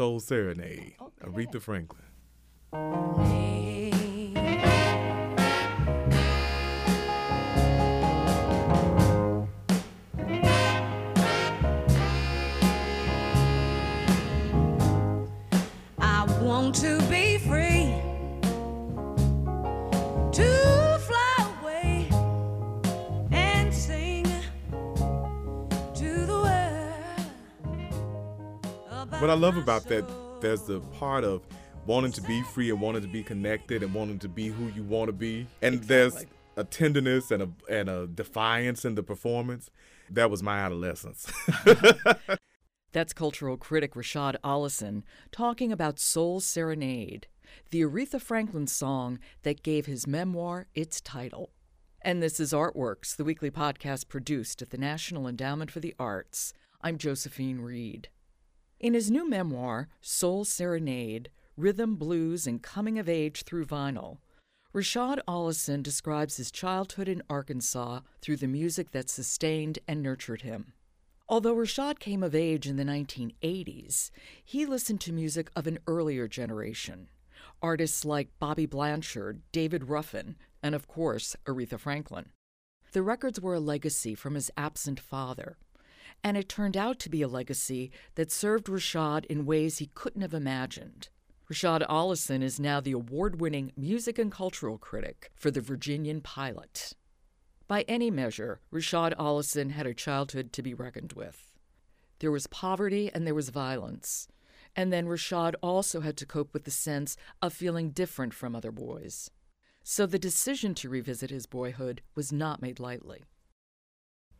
Soul Serenade, oh, okay. Aretha Franklin. Hey. I want to be free. What I love about that, there's the part of wanting to be free and wanting to be connected and wanting to be who you want to be. And exactly. there's a tenderness and a and a defiance in the performance. That was my adolescence. That's cultural critic Rashod Ollison talking about Soul Serenade, the Aretha Franklin song that gave his memoir its title. And this is Artworks, the weekly podcast produced at the National Endowment for the Arts. I'm Josephine Reed. In his new memoir, Soul Serenade Rhythm, Blues, and Coming of Age Through Vinyl, Rashod Ollison describes his childhood in Arkansas through the music that sustained and nurtured him. Although Rashod came of age in the 1980s, he listened to music of an earlier generation. Artists like Bobby Blanchard, David Ruffin, and of course, Aretha Franklin. The records were a legacy from his absent father, and it turned out to be a legacy that served Rashod in ways he couldn't have imagined. Rashod Ollison is now the award winning music and cultural critic for the Virginian Pilot. By any measure, Rashod Ollison had a childhood to be reckoned with. There was poverty and there was violence. And then Rashod also had to cope with the sense of feeling different from other boys. So the decision to revisit his boyhood was not made lightly.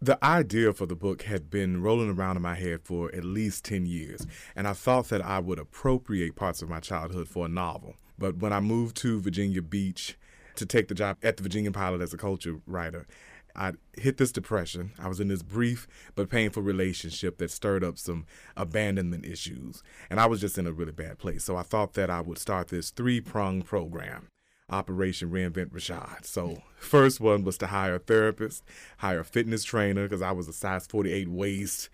The idea for the book had been rolling around in my head for at least 10 years, and I thought that I would appropriate parts of my childhood for a novel. But when I moved to Virginia Beach to take the job at the Virginia Pilot as a culture writer, I hit this depression. I was in this brief but painful relationship that stirred up some abandonment issues, and I was just in a really bad place. So I thought that I would start this three pronged program Operation Reinvent Rashod. So, first one was to hire a therapist, hire a fitness trainer, because I was a size 48 waist,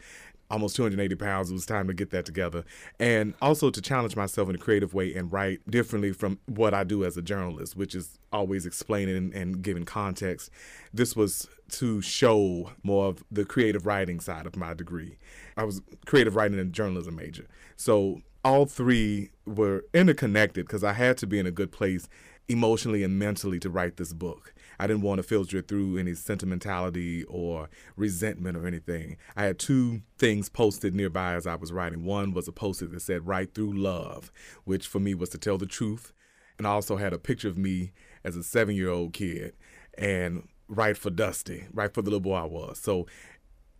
almost 280 pounds. It was time to get that together. And also to challenge myself in a creative way and write differently from what I do as a journalist, which is always explaining and, giving context. This was to show more of the creative writing side of my degree. I was creative writing and journalism major. So, all three were interconnected because I had to be in a good place emotionally and mentally to write this book. I didn't want to filter it through any sentimentality or resentment or anything. I had two things posted nearby as I was writing. One was a post-it that said "Write through love," which for me was to tell the truth, and I also had a picture of me as a seven-year-old kid and write for Dusty, write for the little boy I was. So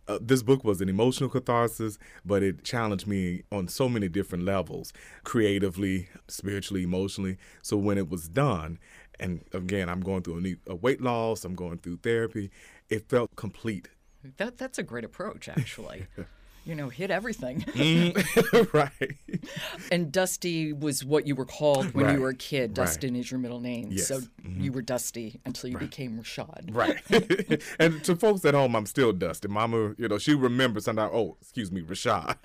uh, this book was an emotional catharsis, but it challenged me on so many different levels creatively, spiritually, emotionally. So when it was done, and again, I'm going through a, a weight loss, I'm going through therapy, it felt complete. That, that's a great approach, actually. you know, hit everything. mm, right. And Dusty was what you were called when right. you were a kid. Dustin right. is your middle name. Yes. So mm-hmm. you were Dusty until you right. became Rashod. Right. and to folks at home, I'm still Dusty. Mama, you know, she remembers sometimes, oh, excuse me, Rashod.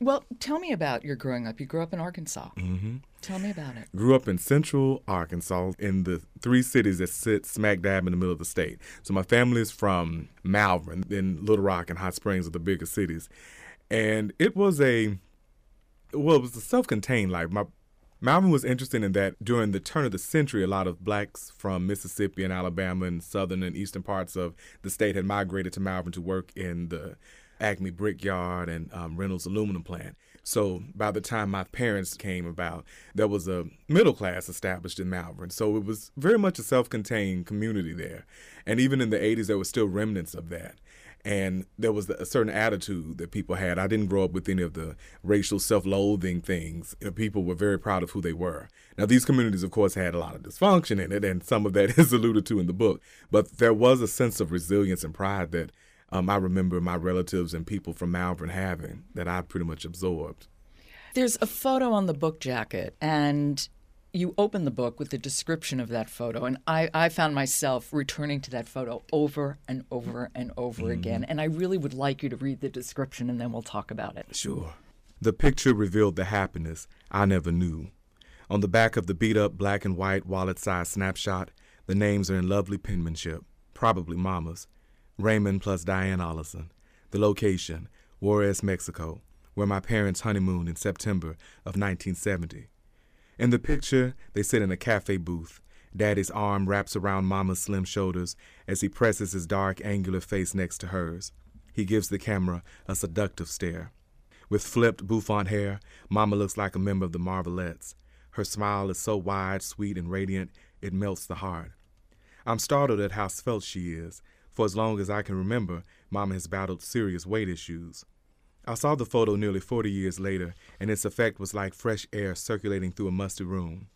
Well, tell me about your growing up. You grew up in Arkansas. Mm-hmm. Tell me about it. Grew up in central Arkansas in the three cities that sit smack dab in the middle of the state. So my family is from Malvern, then Little Rock and Hot Springs are the biggest cities. And it was a, well, it was a self contained life. My Malvern was interesting in that during the turn of the century, a lot of blacks from Mississippi and Alabama and southern and eastern parts of the state had migrated to Malvern to work in the Acme Brickyard and um, Reynolds Aluminum Plant. So by the time my parents came about, there was a middle class established in Malvern. So it was very much a self contained community there. And even in the 80s, there were still remnants of that. And there was a certain attitude that people had. I didn't grow up with any of the racial self loathing things. People were very proud of who they were. Now, these communities, of course, had a lot of dysfunction in it, and some of that is alluded to in the book. But there was a sense of resilience and pride that um, I remember my relatives and people from Malvern having that I pretty much absorbed. There's a photo on the book jacket, and you open the book with the description of that photo. And I, I found myself returning to that photo over and over and over mm-hmm. again. And I really would like you to read the description, and then we'll talk about it. Sure. The picture revealed the happiness I never knew. On the back of the beat up black and white wallet sized snapshot, the names are in lovely penmanship, probably Mama's. Raymond plus Diane Ollison. The location, Juarez, Mexico, where my parents honeymooned in September of 1970. In the picture, they sit in a cafe booth. Daddy's arm wraps around Mama's slim shoulders as he presses his dark, angular face next to hers. He gives the camera a seductive stare. With flipped, bouffant hair, Mama looks like a member of the Marvelettes. Her smile is so wide, sweet, and radiant, it melts the heart. I'm startled at how svelte she is. For as long as I can remember, Mama has battled serious weight issues. I saw the photo nearly 40 years later, and its effect was like fresh air circulating through a musty room.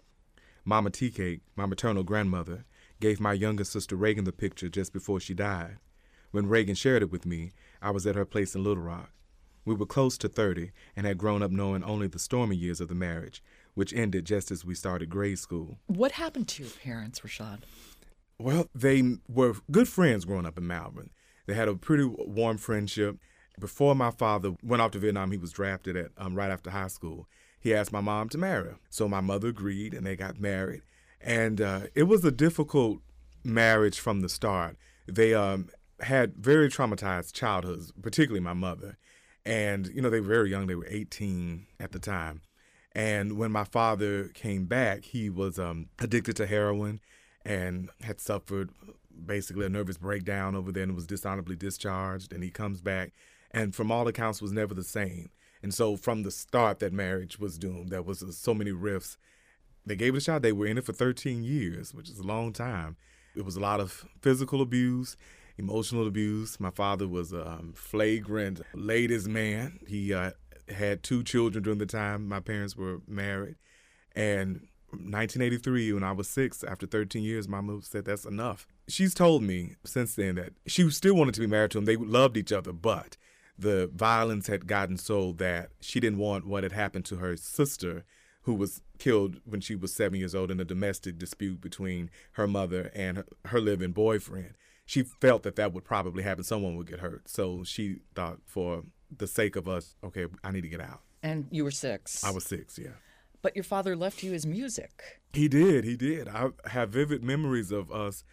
Mama Tea Cake, my maternal grandmother, gave my younger sister Reagan the picture just before she died. When Reagan shared it with me, I was at her place in Little Rock. We were close to 30 and had grown up knowing only the stormy years of the marriage, which ended just as we started grade school. What happened to your parents, Rashod? Well, they were good friends growing up in Malvern. They had a pretty warm friendship. Before my father went off to Vietnam, he was drafted at um, right after high school. He asked my mom to marry him, so my mother agreed, and they got married. And uh, it was a difficult marriage from the start. They um, had very traumatized childhoods, particularly my mother. And you know they were very young; they were 18 at the time. And when my father came back, he was um, addicted to heroin and had suffered basically a nervous breakdown over there and was dishonorably discharged. And he comes back, and from all accounts, was never the same. And so from the start, that marriage was doomed. There was uh, so many rifts. They gave it a shot. They were in it for 13 years, which is a long time. It was a lot of physical abuse, emotional abuse. My father was a um, flagrant ladies' man. He uh, had two children during the time my parents were married. And 1983, when I was six, after 13 years, my mom said that's enough. She's told me since then that she still wanted to be married to him. They loved each other, but the violence had gotten so that she didn't want what had happened to her sister, who was killed when she was seven years old in a domestic dispute between her mother and her, her living boyfriend. She felt that that would probably happen. Someone would get hurt. So she thought, for the sake of us, okay, I need to get out. And you were six. I was six, yeah. But your father left you his music. He did, he did. I have vivid memories of us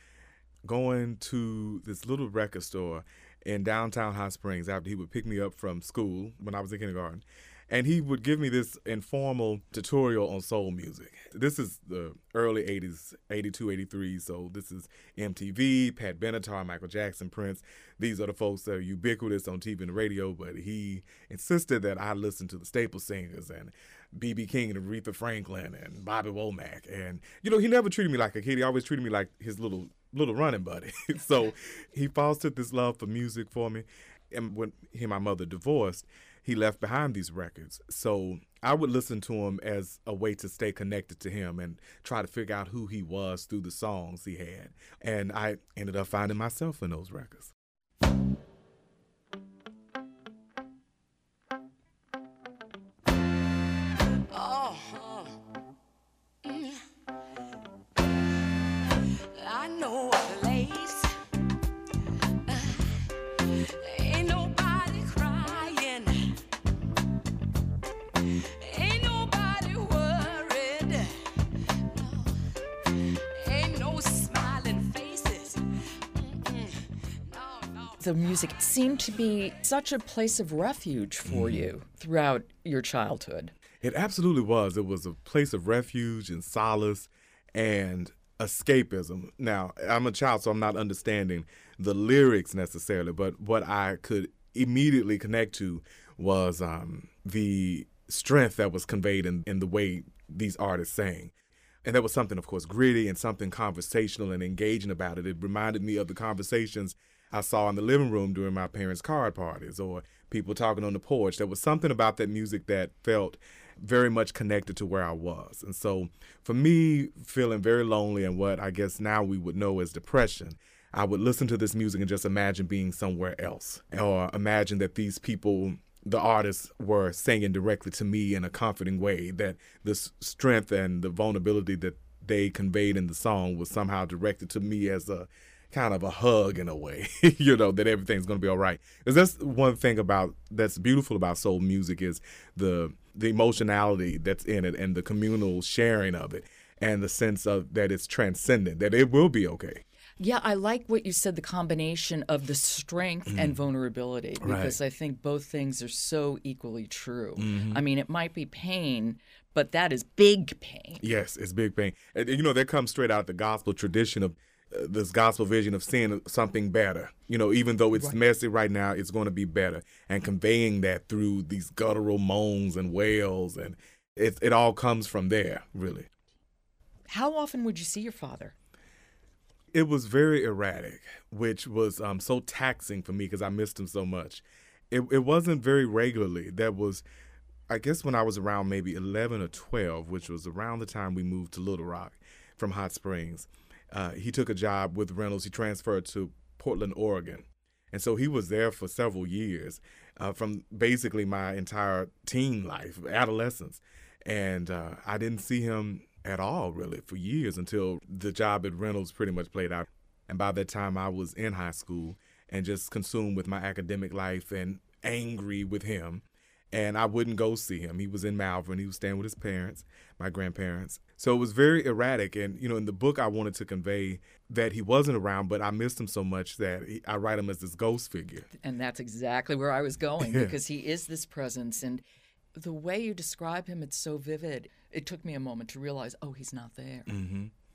going to this little record store in downtown Hot Springs after he would pick me up from school when I was in kindergarten. And he would give me this informal tutorial on soul music. This is the early 80s, 82, 83. So this is MTV, Pat Benatar, Michael Jackson, Prince. These are the folks that are ubiquitous on TV and radio. But he insisted that I listen to the staple singers and BB King and Aretha Franklin and Bobby Womack. And, you know, he never treated me like a kid. He always treated me like his little little running buddy. so he fostered this love for music for me. And when he and my mother divorced, he left behind these records. So I would listen to him as a way to stay connected to him and try to figure out who he was through the songs he had. And I ended up finding myself in those records. The music seemed to be such a place of refuge for mm. you throughout your childhood. It absolutely was. It was a place of refuge and solace and escapism. Now, I'm a child, so I'm not understanding the lyrics necessarily, but what I could immediately connect to was um, the strength that was conveyed in, in the way these artists sang. And there was something, of course, gritty and something conversational and engaging about it. It reminded me of the conversations I saw in the living room during my parents' card parties or people talking on the porch. There was something about that music that felt very much connected to where I was. And so for me, feeling very lonely and what I guess now we would know as depression, I would listen to this music and just imagine being somewhere else or imagine that these people the artists were singing directly to me in a comforting way that the strength and the vulnerability that they conveyed in the song was somehow directed to me as a kind of a hug in a way, you know, that everything's going to be all right. Because that's one thing about that's beautiful about soul music is the the emotionality that's in it and the communal sharing of it and the sense of that it's transcendent, that it will be okay. Yeah, I like what you said the combination of the strength and mm-hmm. vulnerability because I think both things are so equally true. Mm-hmm. I mean, it might be pain, but that is big pain. Yes, it's big pain. And, you know, that comes straight out the gospel tradition of this gospel vision of seeing something better. You know, even though it's messy right now, it's going to be better. And conveying that through these guttural moans and wails. And it, it all comes from there, really. How often would you see your father? It was very erratic, which was um, so taxing for me because I missed him so much. It, it wasn't very regularly. That was, I guess, when I was around maybe 11 or 12, which was around the time we moved to Little Rock from Hot Springs. Uh, he took a job with Reynolds. He transferred to Portland, Oregon. And so he was there for several years, uh, from basically my entire teen life, adolescence. And uh, I didn't see him at all, really, for years until the job at Reynolds pretty much played out. And by that time, I was in high school and just consumed with my academic life and angry with him. And I wouldn't go see him. He was in Malvern. He was staying with his parents, my grandparents. So it was very erratic. And, you know, in the book, I wanted to convey that he wasn't around, but I missed him so much that he, I write him as this ghost figure. And that's exactly where I was going because he is this presence. And the way you describe him, it's so vivid. It took me a moment to realize, oh, he's not there.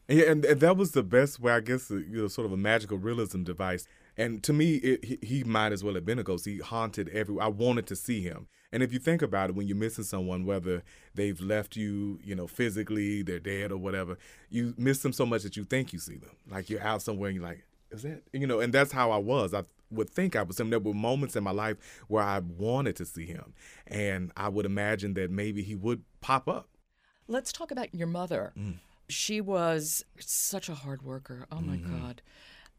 And, yeah, and, and that was the best way, I guess, uh, you know, sort of a magical realism device. And to me, it, he, he might as well have been a ghost. He haunted every. I wanted to see him. And if you think about it, when you're missing someone, whether they've left you, you know, physically, they're dead or whatever, you miss them so much that you think you see them. Like you're out somewhere and you're like, is that, you know, and that's how I was. I would think I was him. There were moments in my life where I wanted to see him. And I would imagine that maybe he would pop up. Let's talk about your mother. Mm. She was such a hard worker. Oh my mm-hmm. God.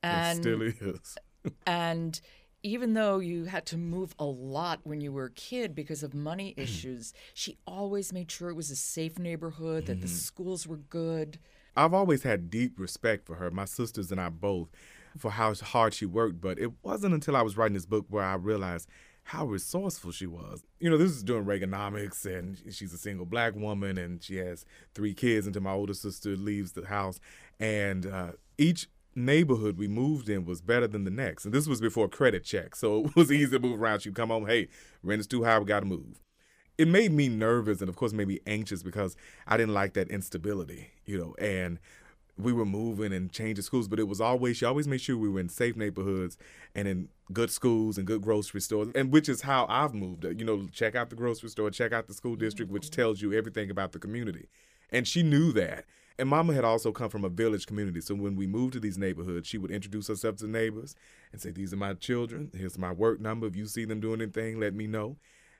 It And still is. And even though you had to move a lot when you were a kid because of money issues, she always made sure it was a safe neighborhood, that the schools were good. I've always had deep respect for her, my sisters and I both, for how hard she worked. But it wasn't until I was writing this book where I realized how resourceful she was. You know, this is during Reaganomics, and she's a single black woman, and she has three kids until my older sister leaves the house. And uh, each neighborhood we moved in was better than the next. And this was before credit check, so it was easy to move around. She'd come home, hey, rent is too high, we got to move it made me nervous and of course made me anxious because I didn't like that instability, you know, and we were moving and changing schools, but it was always she always made sure we were in safe neighborhoods and in good schools and good grocery stores, and which is how I've moved. You know, check out the grocery store, check out the school district, which tells you everything about the community. And she knew that. And Mama had also come from a village community, so when we moved to these neighborhoods, she would introduce herself to neighbors and say, "These are my children. Here's my work number. If you see them doing anything, let me know."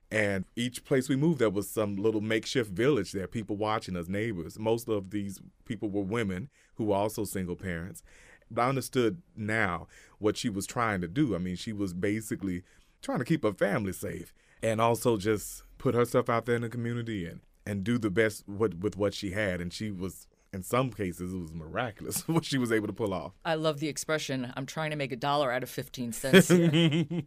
And each place we moved, there was some little makeshift village there, people watching us, neighbors. Most of these people were women who were also single parents. But I understood now what she was trying to do. I mean, she was basically trying to keep her family safe and also just put herself out there in the community and, and do the best with, with what she had. And she was, in some cases, it was miraculous what she was able to pull off. I love the expression, I'm trying to make a dollar out of 15 cents. here."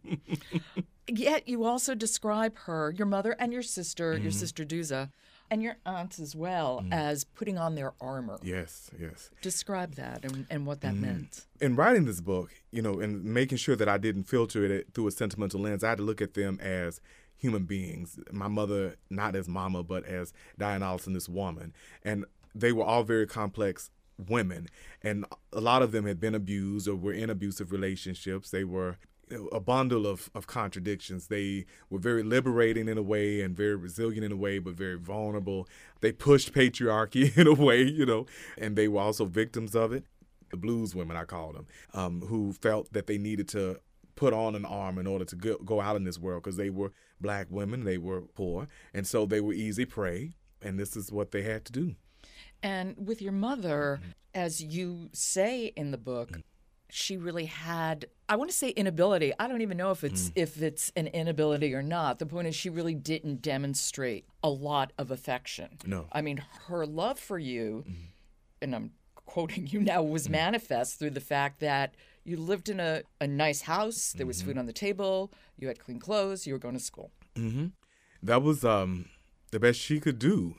Yet you also describe her, your mother and your sister, your mm-hmm. sister Duza, and your aunts as well, mm. as putting on their armor. yes, yes. Describe that and, and what that mm. meant. in writing this book, you know, and making sure that I didn't filter it through a sentimental lens, I had to look at them as human beings. My mother, not as mama, but as Diane Ollison, this woman. And they were all very complex women. And a lot of them had been abused or were in abusive relationships. They were a bundle of, of contradictions. They were very liberating in a way and very resilient in a way, but very vulnerable. They pushed patriarchy in a way, you know, and they were also victims of it. The blues women, I call them, um, who felt that they needed to put on an arm in order to go, go out in this world because they were black women, they were poor, and so they were easy prey, and this is what they had to do. And with your mother, as you say in the book, she really had I want to say inability. I don't even know if it's if it's an inability or not. The point is she really didn't demonstrate a lot of affection. No. I mean, her love for you and I'm quoting you now, was Mm. manifest through the fact that you lived in a, a nice house, there was Mm-hmm. food on the table, you had clean clothes, you were going to school. That was um, the best she could do.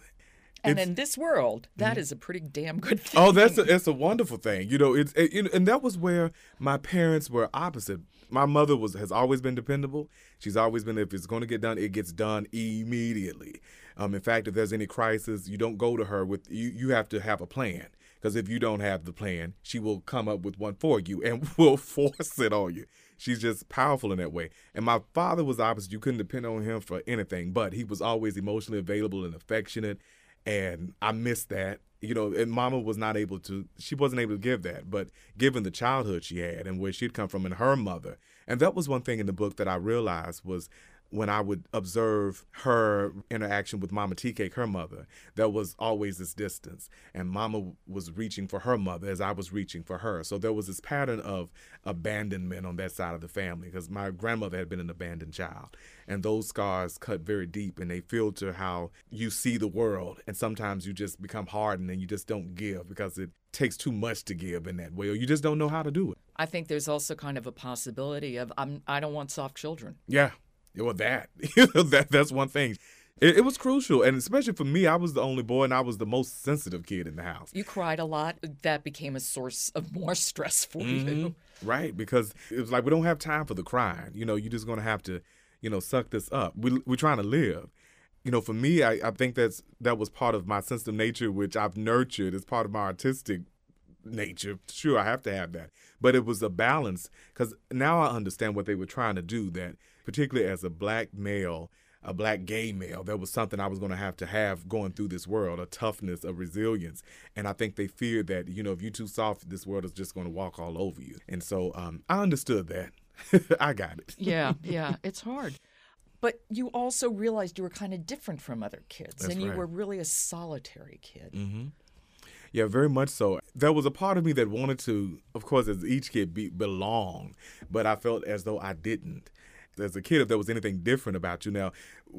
And It's- in this world, that Mm-hmm. is a pretty damn good thing. Oh, that's a, it's a wonderful thing. You know, it's it, you know, and that was where my parents were opposite. My mother was has always been dependable. She's always been if it's going to get done, it gets done immediately. Um, in fact, if there's any crisis, you don't go to her with you. You have to have a plan because if you don't have the plan, she will come up with one for you and will force it on you. She's just powerful in that way. And my father was opposite. You couldn't depend on him for anything, but he was always emotionally available and affectionate and I missed that. You know, and Mama was not able to. She wasn't able to give that, but given the childhood she had and where she'd come from and her mother, and that was one thing in the book that I realized was when I would observe her interaction with Mama Tea Cake, her mother, there was always this distance. And Mama was reaching for her mother as I was reaching for her. So there was this pattern of abandonment on that side of the family because my grandmother had been an abandoned child. And those scars cut very deep and they filter how you see the world. And sometimes you just become hardened and you just don't give because it takes too much to give in that way or you just don't know how to do it. I think there's also kind of a possibility of I'm, I don't want soft children. Yeah. Well, that that that's one thing. It, it was crucial, and especially for me, I was the only boy, and I was the most sensitive kid in the house. You cried a lot. That became a source of more stress for you. Mm-hmm. Right, because it was like we don't have time for the crying. You know, you're just gonna have to, you know, suck this up. We we're trying to live. You know, for me, I, I think that's that was part of my sensitive nature, which I've nurtured as part of my artistic nature. Sure, I have to have that, but it was a balance because now I understand what they were trying to do. That particularly as a black male, a black gay male, there was something I was going to have to have going through this world, a toughness, a resilience, and I think they feared that you know if you're too soft, this world is just going to walk all over you. And so um, I understood that. I got it. Yeah, yeah, it's hard. But you also realized you were kind of different from other kids, That's and you right. were really a solitary kid. Mm-hmm. Yeah, very much so. There was a part of me that wanted to, of course, as each kid, be, belong, but I felt as though I didn't. As a kid, if there was anything different about you, now,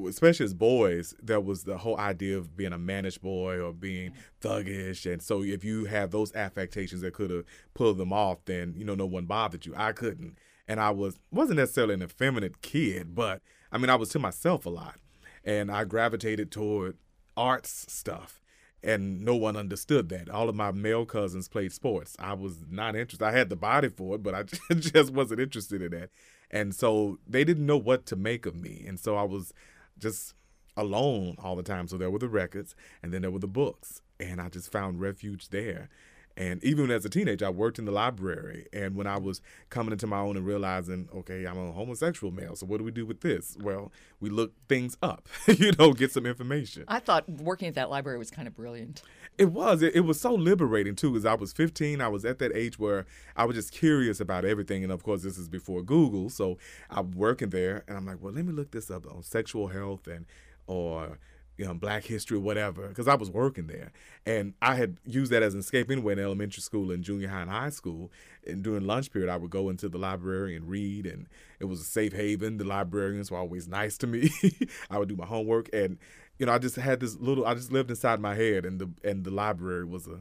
especially as boys, there was the whole idea of being a managed boy or being mm-hmm. thuggish, and so if you had those affectations that could have pulled them off, then you know no one bothered you. I couldn't, and I was wasn't necessarily an effeminate kid, but I mean I was to myself a lot, and I gravitated toward arts stuff and no one understood that. All of my male cousins played sports. I was not interested. I had the body for it, but I just wasn't interested in that. And so they didn't know what to make of me. And so I was just alone all the time. So there were the records and then there were the books. And I just found refuge there. And even as a teenager, I worked in the library. And when I was coming into my own and realizing, okay, I'm a homosexual male. So what do we do with this? Well, we look things up, you know, get some information. I thought working at that library was kind of brilliant. It was. It, it was so liberating too. As I was 15, I was at that age where I was just curious about everything. And of course, this is before Google, so I'm working there, and I'm like, well, let me look this up on sexual health and or you know, Black history, or whatever, because I was working there, and I had used that as an escape anyway in elementary school and junior high and high school. And during lunch period, I would go into the library and read, and it was a safe haven. The librarians were always nice to me. I would do my homework, and you know, I just had this little. I just lived inside my head, and the and the library was a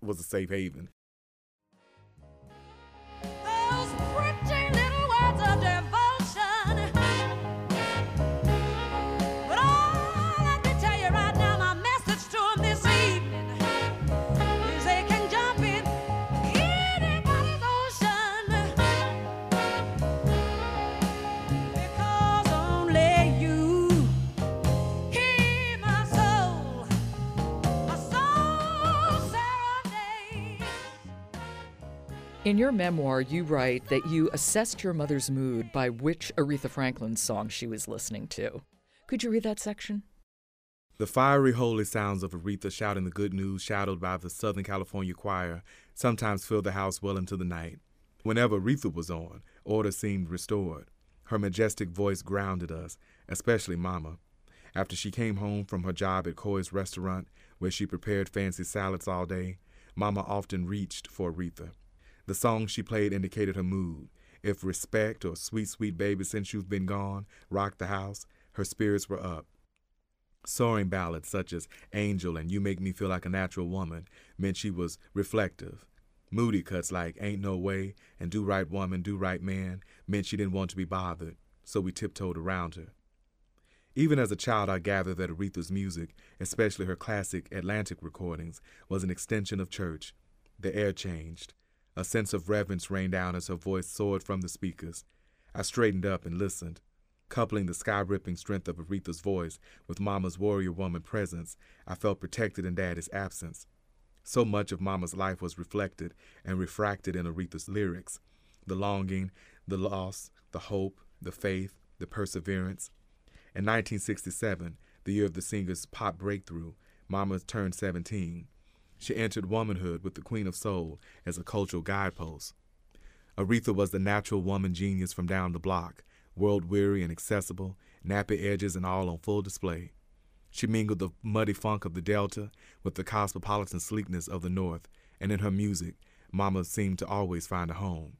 was a safe haven. In your memoir, you write that you assessed your mother's mood by which Aretha Franklin song she was listening to. Could you read that section? The fiery, holy sounds of Aretha shouting the good news, shadowed by the Southern California choir, sometimes filled the house well into the night. Whenever Aretha was on, order seemed restored. Her majestic voice grounded us, especially Mama. After she came home from her job at Coy's restaurant, where she prepared fancy salads all day, Mama often reached for Aretha. The song she played indicated her mood. If respect or sweet, sweet baby since you've been gone rocked the house, her spirits were up. Soaring ballads such as Angel and You Make Me Feel Like a Natural Woman meant she was reflective. Moody cuts like Ain't No Way and Do Right Woman, Do Right Man meant she didn't want to be bothered, so we tiptoed around her. Even as a child, I gathered that Aretha's music, especially her classic Atlantic recordings, was an extension of church. The air changed. A sense of reverence rained down as her voice soared from the speakers. I straightened up and listened. Coupling the sky ripping strength of Aretha's voice with Mama's warrior woman presence, I felt protected in Daddy's absence. So much of Mama's life was reflected and refracted in Aretha's lyrics the longing, the loss, the hope, the faith, the perseverance. In 1967, the year of the singer's pop breakthrough, Mama turned 17. She entered womanhood with the Queen of Soul as a cultural guidepost. Aretha was the natural woman genius from down the block, world weary and accessible, nappy edges and all on full display. She mingled the muddy funk of the Delta with the cosmopolitan sleekness of the North, and in her music, Mama seemed to always find a home.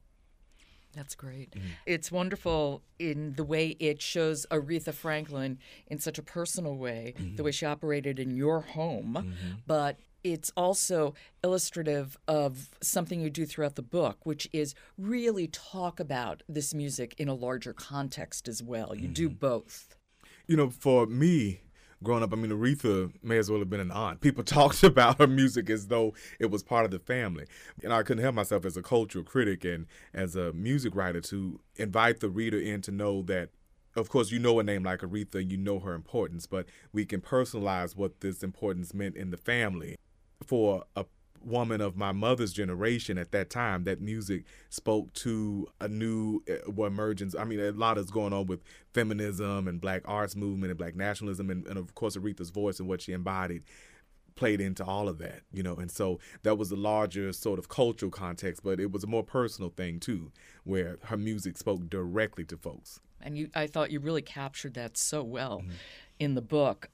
That's great. Mm-hmm. It's wonderful in the way it shows Aretha Franklin in such a personal way, the mm-hmm. way she operated in your home, mm-hmm. but it's also illustrative of something you do throughout the book, which is really talk about this music in a larger context as well. You do mm-hmm. both. You know, for me, growing up, I mean, Aretha may as well have been an aunt. People talked about her music as though it was part of the family. And I couldn't help myself as a cultural critic and as a music writer to invite the reader in to know that. Of course, you know a name like Aretha, you know her importance, but we can personalize what this importance meant in the family. For a woman of my mother's generation at that time, that music spoke to a new uh, emergence. I mean, a lot is going on with feminism and black arts movement and black nationalism, and, and of course, Aretha's voice and what she embodied played into all of that, you know. And so that was a larger sort of cultural context, but it was a more personal thing too, where her music spoke directly to folks. And you I thought you really captured that so well in the book.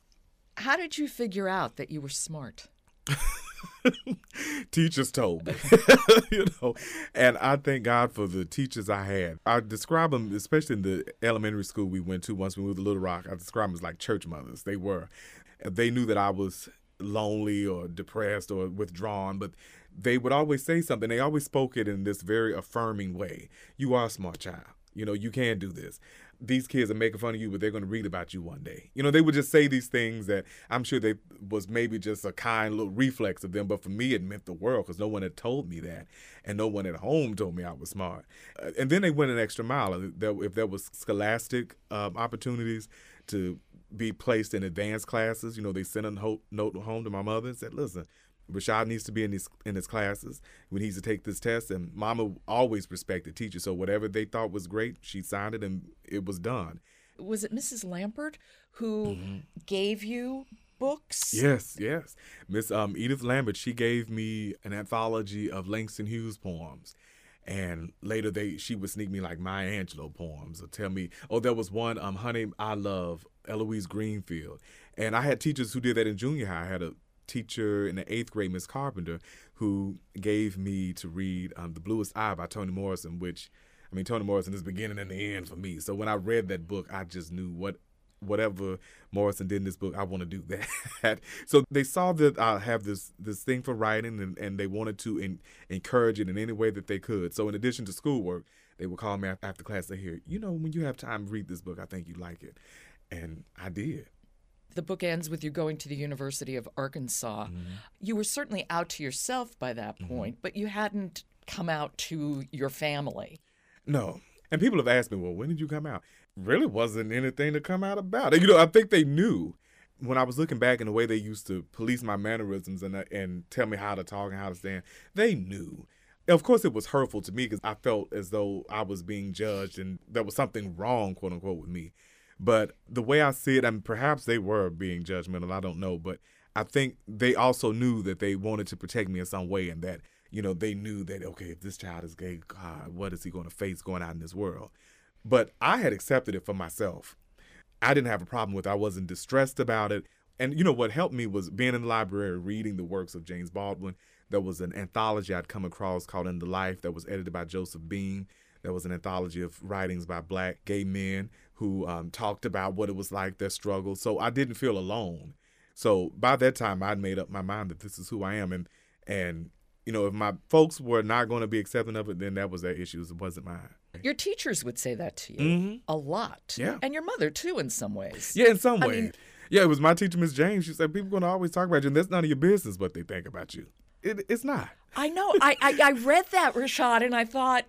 How did you figure out that you were smart? teachers told me, you know, and I thank God for the teachers I had. I describe them, especially in the elementary school we went to once we moved to Little Rock. I describe them as like church mothers. They were, they knew that I was lonely or depressed or withdrawn, but they would always say something. They always spoke it in this very affirming way. You are a smart child. You know, you can do this. These kids are making fun of you, but they're going to read about you one day. You know, they would just say these things that I'm sure they was maybe just a kind little reflex of them, but for me, it meant the world because no one had told me that, and no one at home told me I was smart. Uh, and then they went an extra mile. Uh, If there was scholastic um, opportunities to be placed in advanced classes, you know, they sent a note home to my mother and said, "Listen, Rashod needs to be in his in his classes when he needs to take this test. And Mama always respected teachers, so whatever they thought was great, she signed it and it was done. Was it Mrs. Lampert who gave you books? Yes, yes. Miss um, Edith Lambert, she gave me an anthology of Langston Hughes poems. And later they she would sneak me like Maya Angelou poems or tell me, oh, there was one, um, Honey, I Love, Eloise Greenfield. And I had teachers who did that in junior high. I had a teacher in the eighth grade, Miss Carpenter, who gave me to read um, The Bluest Eye by Toni Morrison, which I mean Toni Morrison is beginning and the end for me. So when I read that book, I just knew what whatever Morrison did in this book, I want to do that. so they saw that I have this this thing for writing, and, and they wanted to en- encourage it in any way that they could. So in addition to schoolwork, they would call me after class. They hear, you know, when you have time, read this book. I think you like it, and I did. The book ends with you going to the University of Arkansas. You were certainly out to yourself by that point, but you hadn't come out to your family. No. And people have asked me, well, when did you come out? Really wasn't anything to come out about. You know, I think they knew when I was looking back in the way they used to police my mannerisms and uh, and tell me how to talk and how to stand. They knew. Of course, it was hurtful to me because I felt as though I was being judged and there was something wrong, quote unquote, with me. But the way I see it, and perhaps they were being judgmental, I don't know. But I think they also knew that they wanted to protect me in some way and that, you know, they knew that, okay, if this child is gay, God, what is he going to face going out in this world? But I had accepted it for myself. I didn't have a problem with it. I wasn't distressed about it. And you know what helped me was being in the library reading the works of James Baldwin. There was an anthology I'd come across called In the Life that was edited by Joseph Beam There was an anthology of writings by black gay men who um, talked about what it was like, their struggles. So I didn't feel alone. So by that time, I'd made up my mind that this is who I am, and and you know, if my folks were not going to be accepting of it, then that was their issues. It wasn't mine. Your teachers would say that to you a lot. Mm-hmm. Yeah. And your mother, too, in some ways. Yeah, in some I mean- yeah, it was my teacher, Miss James. She said people going to always talk about you, and that's none of your business what they think about you. It, it's not. I know. I, I, I read that, Rashod, and I thought,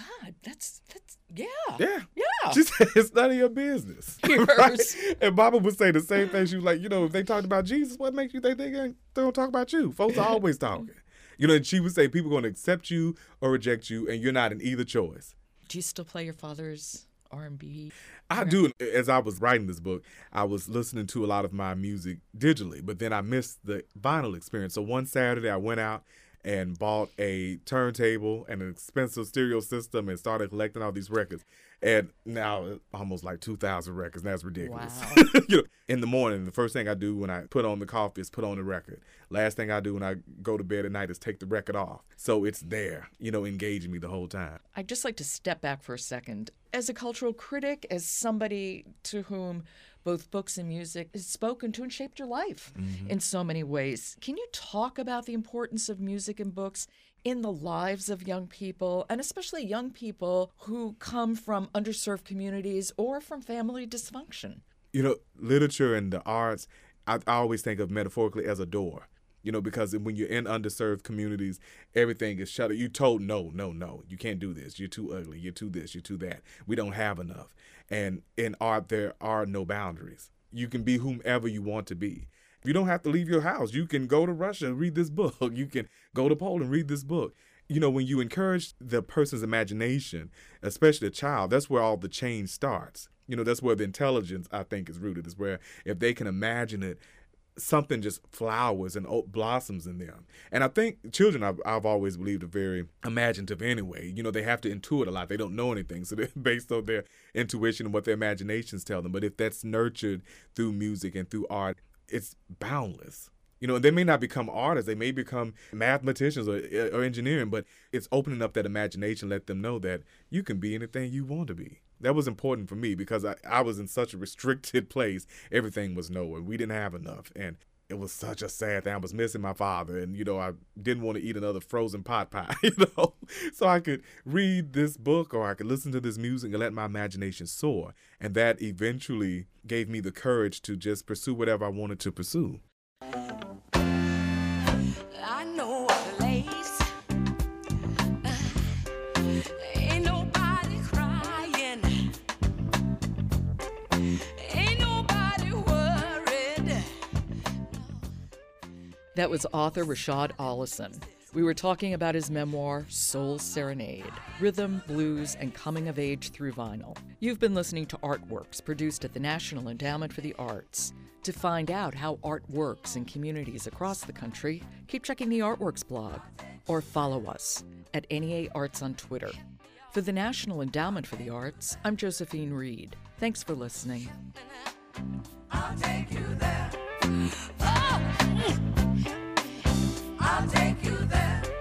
God, that's, that's, yeah. Yeah. Yeah. She said it's none of your business. Right? And Baba would say the same thing. She was like, you know, if they talked about Jesus, what makes you think they, they don't talk about you? Folks are always talking. You know, and she would say people are going to accept you or reject you, and you're not in either choice. Do you still play your father's R&B? I do. As I was writing this book, I was listening to a lot of my music digitally, but then I missed the vinyl experience. So one Saturday, I went out and bought a turntable and an expensive stereo system and started collecting all these records. And now almost like 2,000 records. And that's ridiculous. Wow. you know, in the morning, the first thing I do when I put on the coffee is put on the record. Last thing I do when I go to bed at night is take the record off. So it's there, you know, engaging me the whole time. I'd just like to step back for a second. As a cultural critic, as somebody to whom both books and music has spoken to and shaped your life mm-hmm. in so many ways, can you talk about the importance of music and books in the lives of young people, and especially young people who come from underserved communities or from family dysfunction? you know, literature and the arts, I, I always think of metaphorically as a door. You know, because when you're in underserved communities, everything is shut. You told no, no, no, you can't do this. You're too ugly. You're too this. You're too that. We don't have enough. And in art, there are no boundaries. You can be whomever you want to be. You don't have to leave your house. You can go to Russia and read this book. You can go to Poland and read this book. You know, when you encourage the person's imagination, especially a child, that's where all the change starts. You know, that's where the intelligence, I think, is rooted, is where if they can imagine it, something just flowers and blossoms in them. And I think children, I've, I've always believed, are very imaginative anyway. You know, they have to intuit a lot. They don't know anything. So they're based on their intuition and what their imaginations tell them. But if that's nurtured through music and through art, it's boundless. You know, they may not become artists, they may become mathematicians or, eh, or engineering, but it's opening up that imagination, let them know that you can be anything you want to be. That was important for me because I, I was in such a restricted place. Everything was nowhere. We didn't have enough. And it was such a sad thing. I was missing my father, and you know, I didn't want to eat another frozen pot pie, you know. So I could read this book or I could listen to this music and let my imagination soar. And that eventually gave me the courage to just pursue whatever I wanted to pursue. I know That was author Rashod Ollison. We were talking about his memoir, Soul Serenade Rhythm, Blues, and Coming of Age Through Vinyl. You've been listening to Artworks, produced at the National Endowment for the Arts. To find out how art works in communities across the country, keep checking the Artworks blog or follow us at NEA Arts on Twitter. For the National Endowment for the Arts, I'm Josephine Reed. Thanks for listening. I'll take you there.